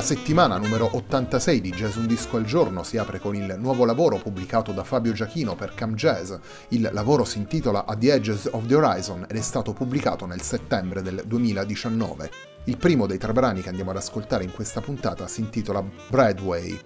La settimana numero 86 di Jazz Un Disco al Giorno si apre con il nuovo lavoro pubblicato da Fabio Giachino per Cam Jazz. Il lavoro si intitola At the Edges of the Horizon ed è stato pubblicato nel settembre del 2019. Il primo dei tre brani che andiamo ad ascoltare in questa puntata si intitola Bradway.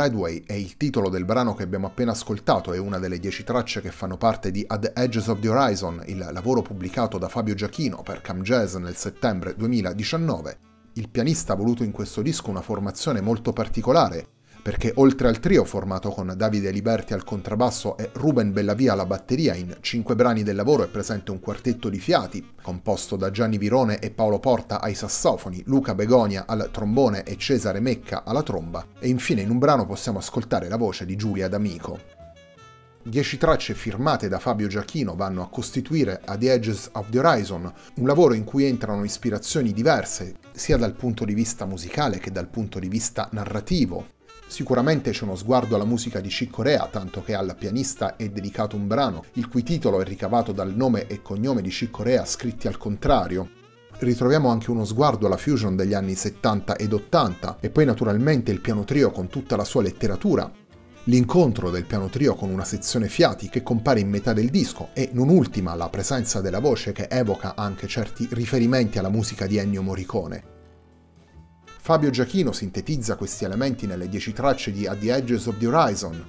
Bradway è il titolo del brano che abbiamo appena ascoltato, è una delle dieci tracce che fanno parte di At Edges of the Horizon, il lavoro pubblicato da Fabio Giachino per Cam Jazz nel settembre 2019. Il pianista ha voluto in questo disco una formazione molto particolare, perché oltre al trio formato con Davide Liberti al contrabbasso e Ruben Bellavia alla batteria, in cinque brani del lavoro è presente un quartetto di fiati, composto da Gianni Virone e Paolo Porta ai sassofoni, Luca Begonia al trombone e Cesare Mecca alla tromba, e infine in un brano possiamo ascoltare la voce di Giulia D'Amico. Dieci tracce firmate da Fabio Giachino vanno a costituire A The Edges of the Horizon, un lavoro in cui entrano ispirazioni diverse, sia dal punto di vista musicale che dal punto di vista narrativo, Sicuramente c'è uno sguardo alla musica di Chick Corea, tanto che al pianista è dedicato un brano, il cui titolo è ricavato dal nome e cognome di Chick Corea scritti al contrario. Ritroviamo anche uno sguardo alla fusion degli anni 70 ed 80 e poi naturalmente il piano trio con tutta la sua letteratura, l'incontro del piano trio con una sezione fiati che compare in metà del disco e non ultima la presenza della voce che evoca anche certi riferimenti alla musica di Ennio Morricone. Fabio Giachino sintetizza questi elementi nelle dieci tracce di At the Edges of the Horizon.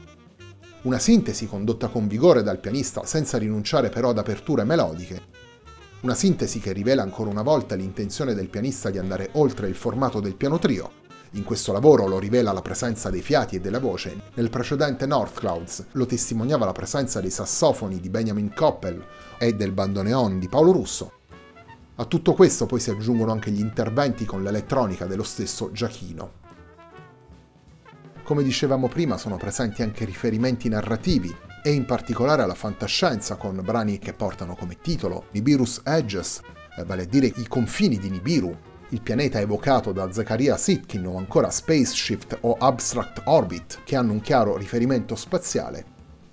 Una sintesi condotta con vigore dal pianista senza rinunciare però ad aperture melodiche. Una sintesi che rivela ancora una volta l'intenzione del pianista di andare oltre il formato del piano trio. In questo lavoro lo rivela la presenza dei fiati e della voce. Nel precedente North Clouds lo testimoniava la presenza dei sassofoni di Benjamin Koppel e del bandoneon di Paolo Russo. A tutto questo poi si aggiungono anche gli interventi con l'elettronica dello stesso Giachino. Come dicevamo prima sono presenti anche riferimenti narrativi e in particolare alla fantascienza con brani che portano come titolo Nibiru's Edges, eh, vale a dire i confini di Nibiru, il pianeta evocato da Zakaria Sitkin o ancora Spaceshift o Abstract Orbit, che hanno un chiaro riferimento spaziale,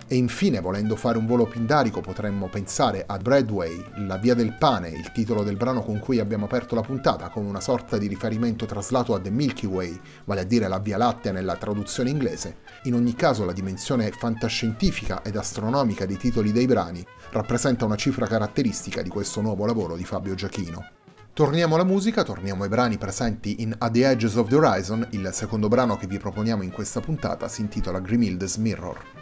e infine, volendo fare un volo pindarico, potremmo pensare a Bradway, La via del pane, il titolo del brano con cui abbiamo aperto la puntata, come una sorta di riferimento traslato a The Milky Way, vale a dire la Via Lattea nella traduzione inglese. In ogni caso, la dimensione fantascientifica ed astronomica dei titoli dei brani rappresenta una cifra caratteristica di questo nuovo lavoro di Fabio Giachino. Torniamo alla musica, torniamo ai brani presenti in At the Edges of the Horizon, il secondo brano che vi proponiamo in questa puntata si intitola Grimilde's Mirror.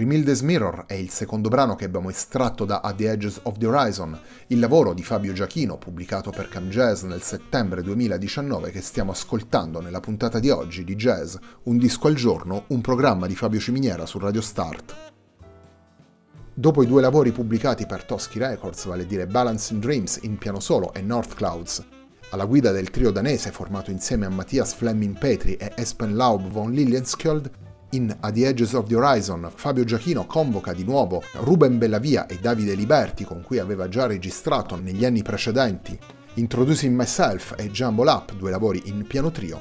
Grimilde's Mirror è il secondo brano che abbiamo estratto da At the Edges of the Horizon, il lavoro di Fabio Giachino pubblicato per Cam Jazz nel settembre 2019 che stiamo ascoltando nella puntata di oggi di Jazz, un disco al giorno, un programma di Fabio Ciminiera su Radio Start. Dopo i due lavori pubblicati per Toschi Records, vale a dire Balancing Dreams in piano solo e North Clouds, alla guida del trio danese formato insieme a Mattias Fleming Petri e Espen Laub von Lilienskjold, in At the Edges of the Horizon, Fabio Giachino convoca di nuovo Ruben Bellavia e Davide Liberti, con cui aveva già registrato negli anni precedenti Introducing Myself e Jumble Up, due lavori in piano trio.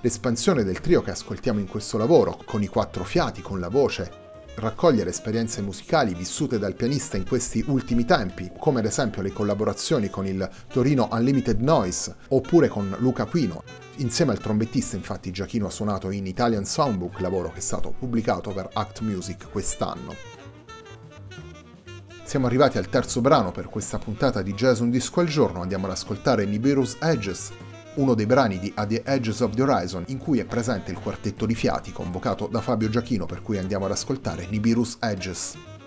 L'espansione del trio che ascoltiamo in questo lavoro, con i quattro fiati, con la voce, raccogliere esperienze musicali vissute dal pianista in questi ultimi tempi, come ad esempio le collaborazioni con il Torino Unlimited Noise oppure con Luca Quino. Insieme al trombettista infatti Giachino ha suonato in Italian Soundbook, lavoro che è stato pubblicato per Act Music quest'anno. Siamo arrivati al terzo brano per questa puntata di Jazz Un Disco al Giorno, andiamo ad ascoltare Nibiru's Edges, uno dei brani di At the Edges of the Horizon in cui è presente il quartetto di fiati convocato da Fabio Giachino per cui andiamo ad ascoltare Nibiru's Edges.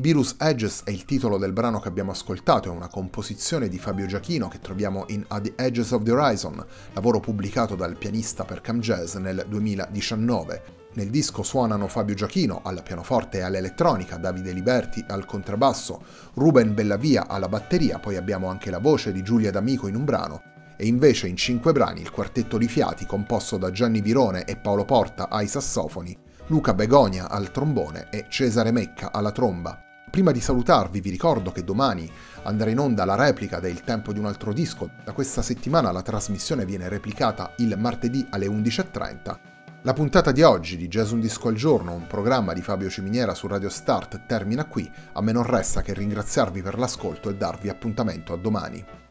Virus Edges è il titolo del brano che abbiamo ascoltato, è una composizione di Fabio Giachino che troviamo in At the Edges of the Horizon, lavoro pubblicato dal pianista per Cam Jazz nel 2019. Nel disco suonano Fabio Giachino alla pianoforte e all'elettronica, Davide Liberti al contrabbasso, Ruben Bellavia alla batteria, poi abbiamo anche la voce di Giulia D'Amico in un brano, e invece in cinque brani il quartetto di fiati composto da Gianni Virone e Paolo Porta ai sassofoni, Luca Begonia al trombone e Cesare Mecca alla tromba. Prima di salutarvi vi ricordo che domani andrà in onda la replica del Tempo di un altro disco. Da questa settimana la trasmissione viene replicata il martedì alle 11.30. La puntata di oggi di Jazz Un Disco al Giorno, un programma di Fabio Ciminiera su Radio Start, termina qui. A me non resta che ringraziarvi per l'ascolto e darvi appuntamento a domani.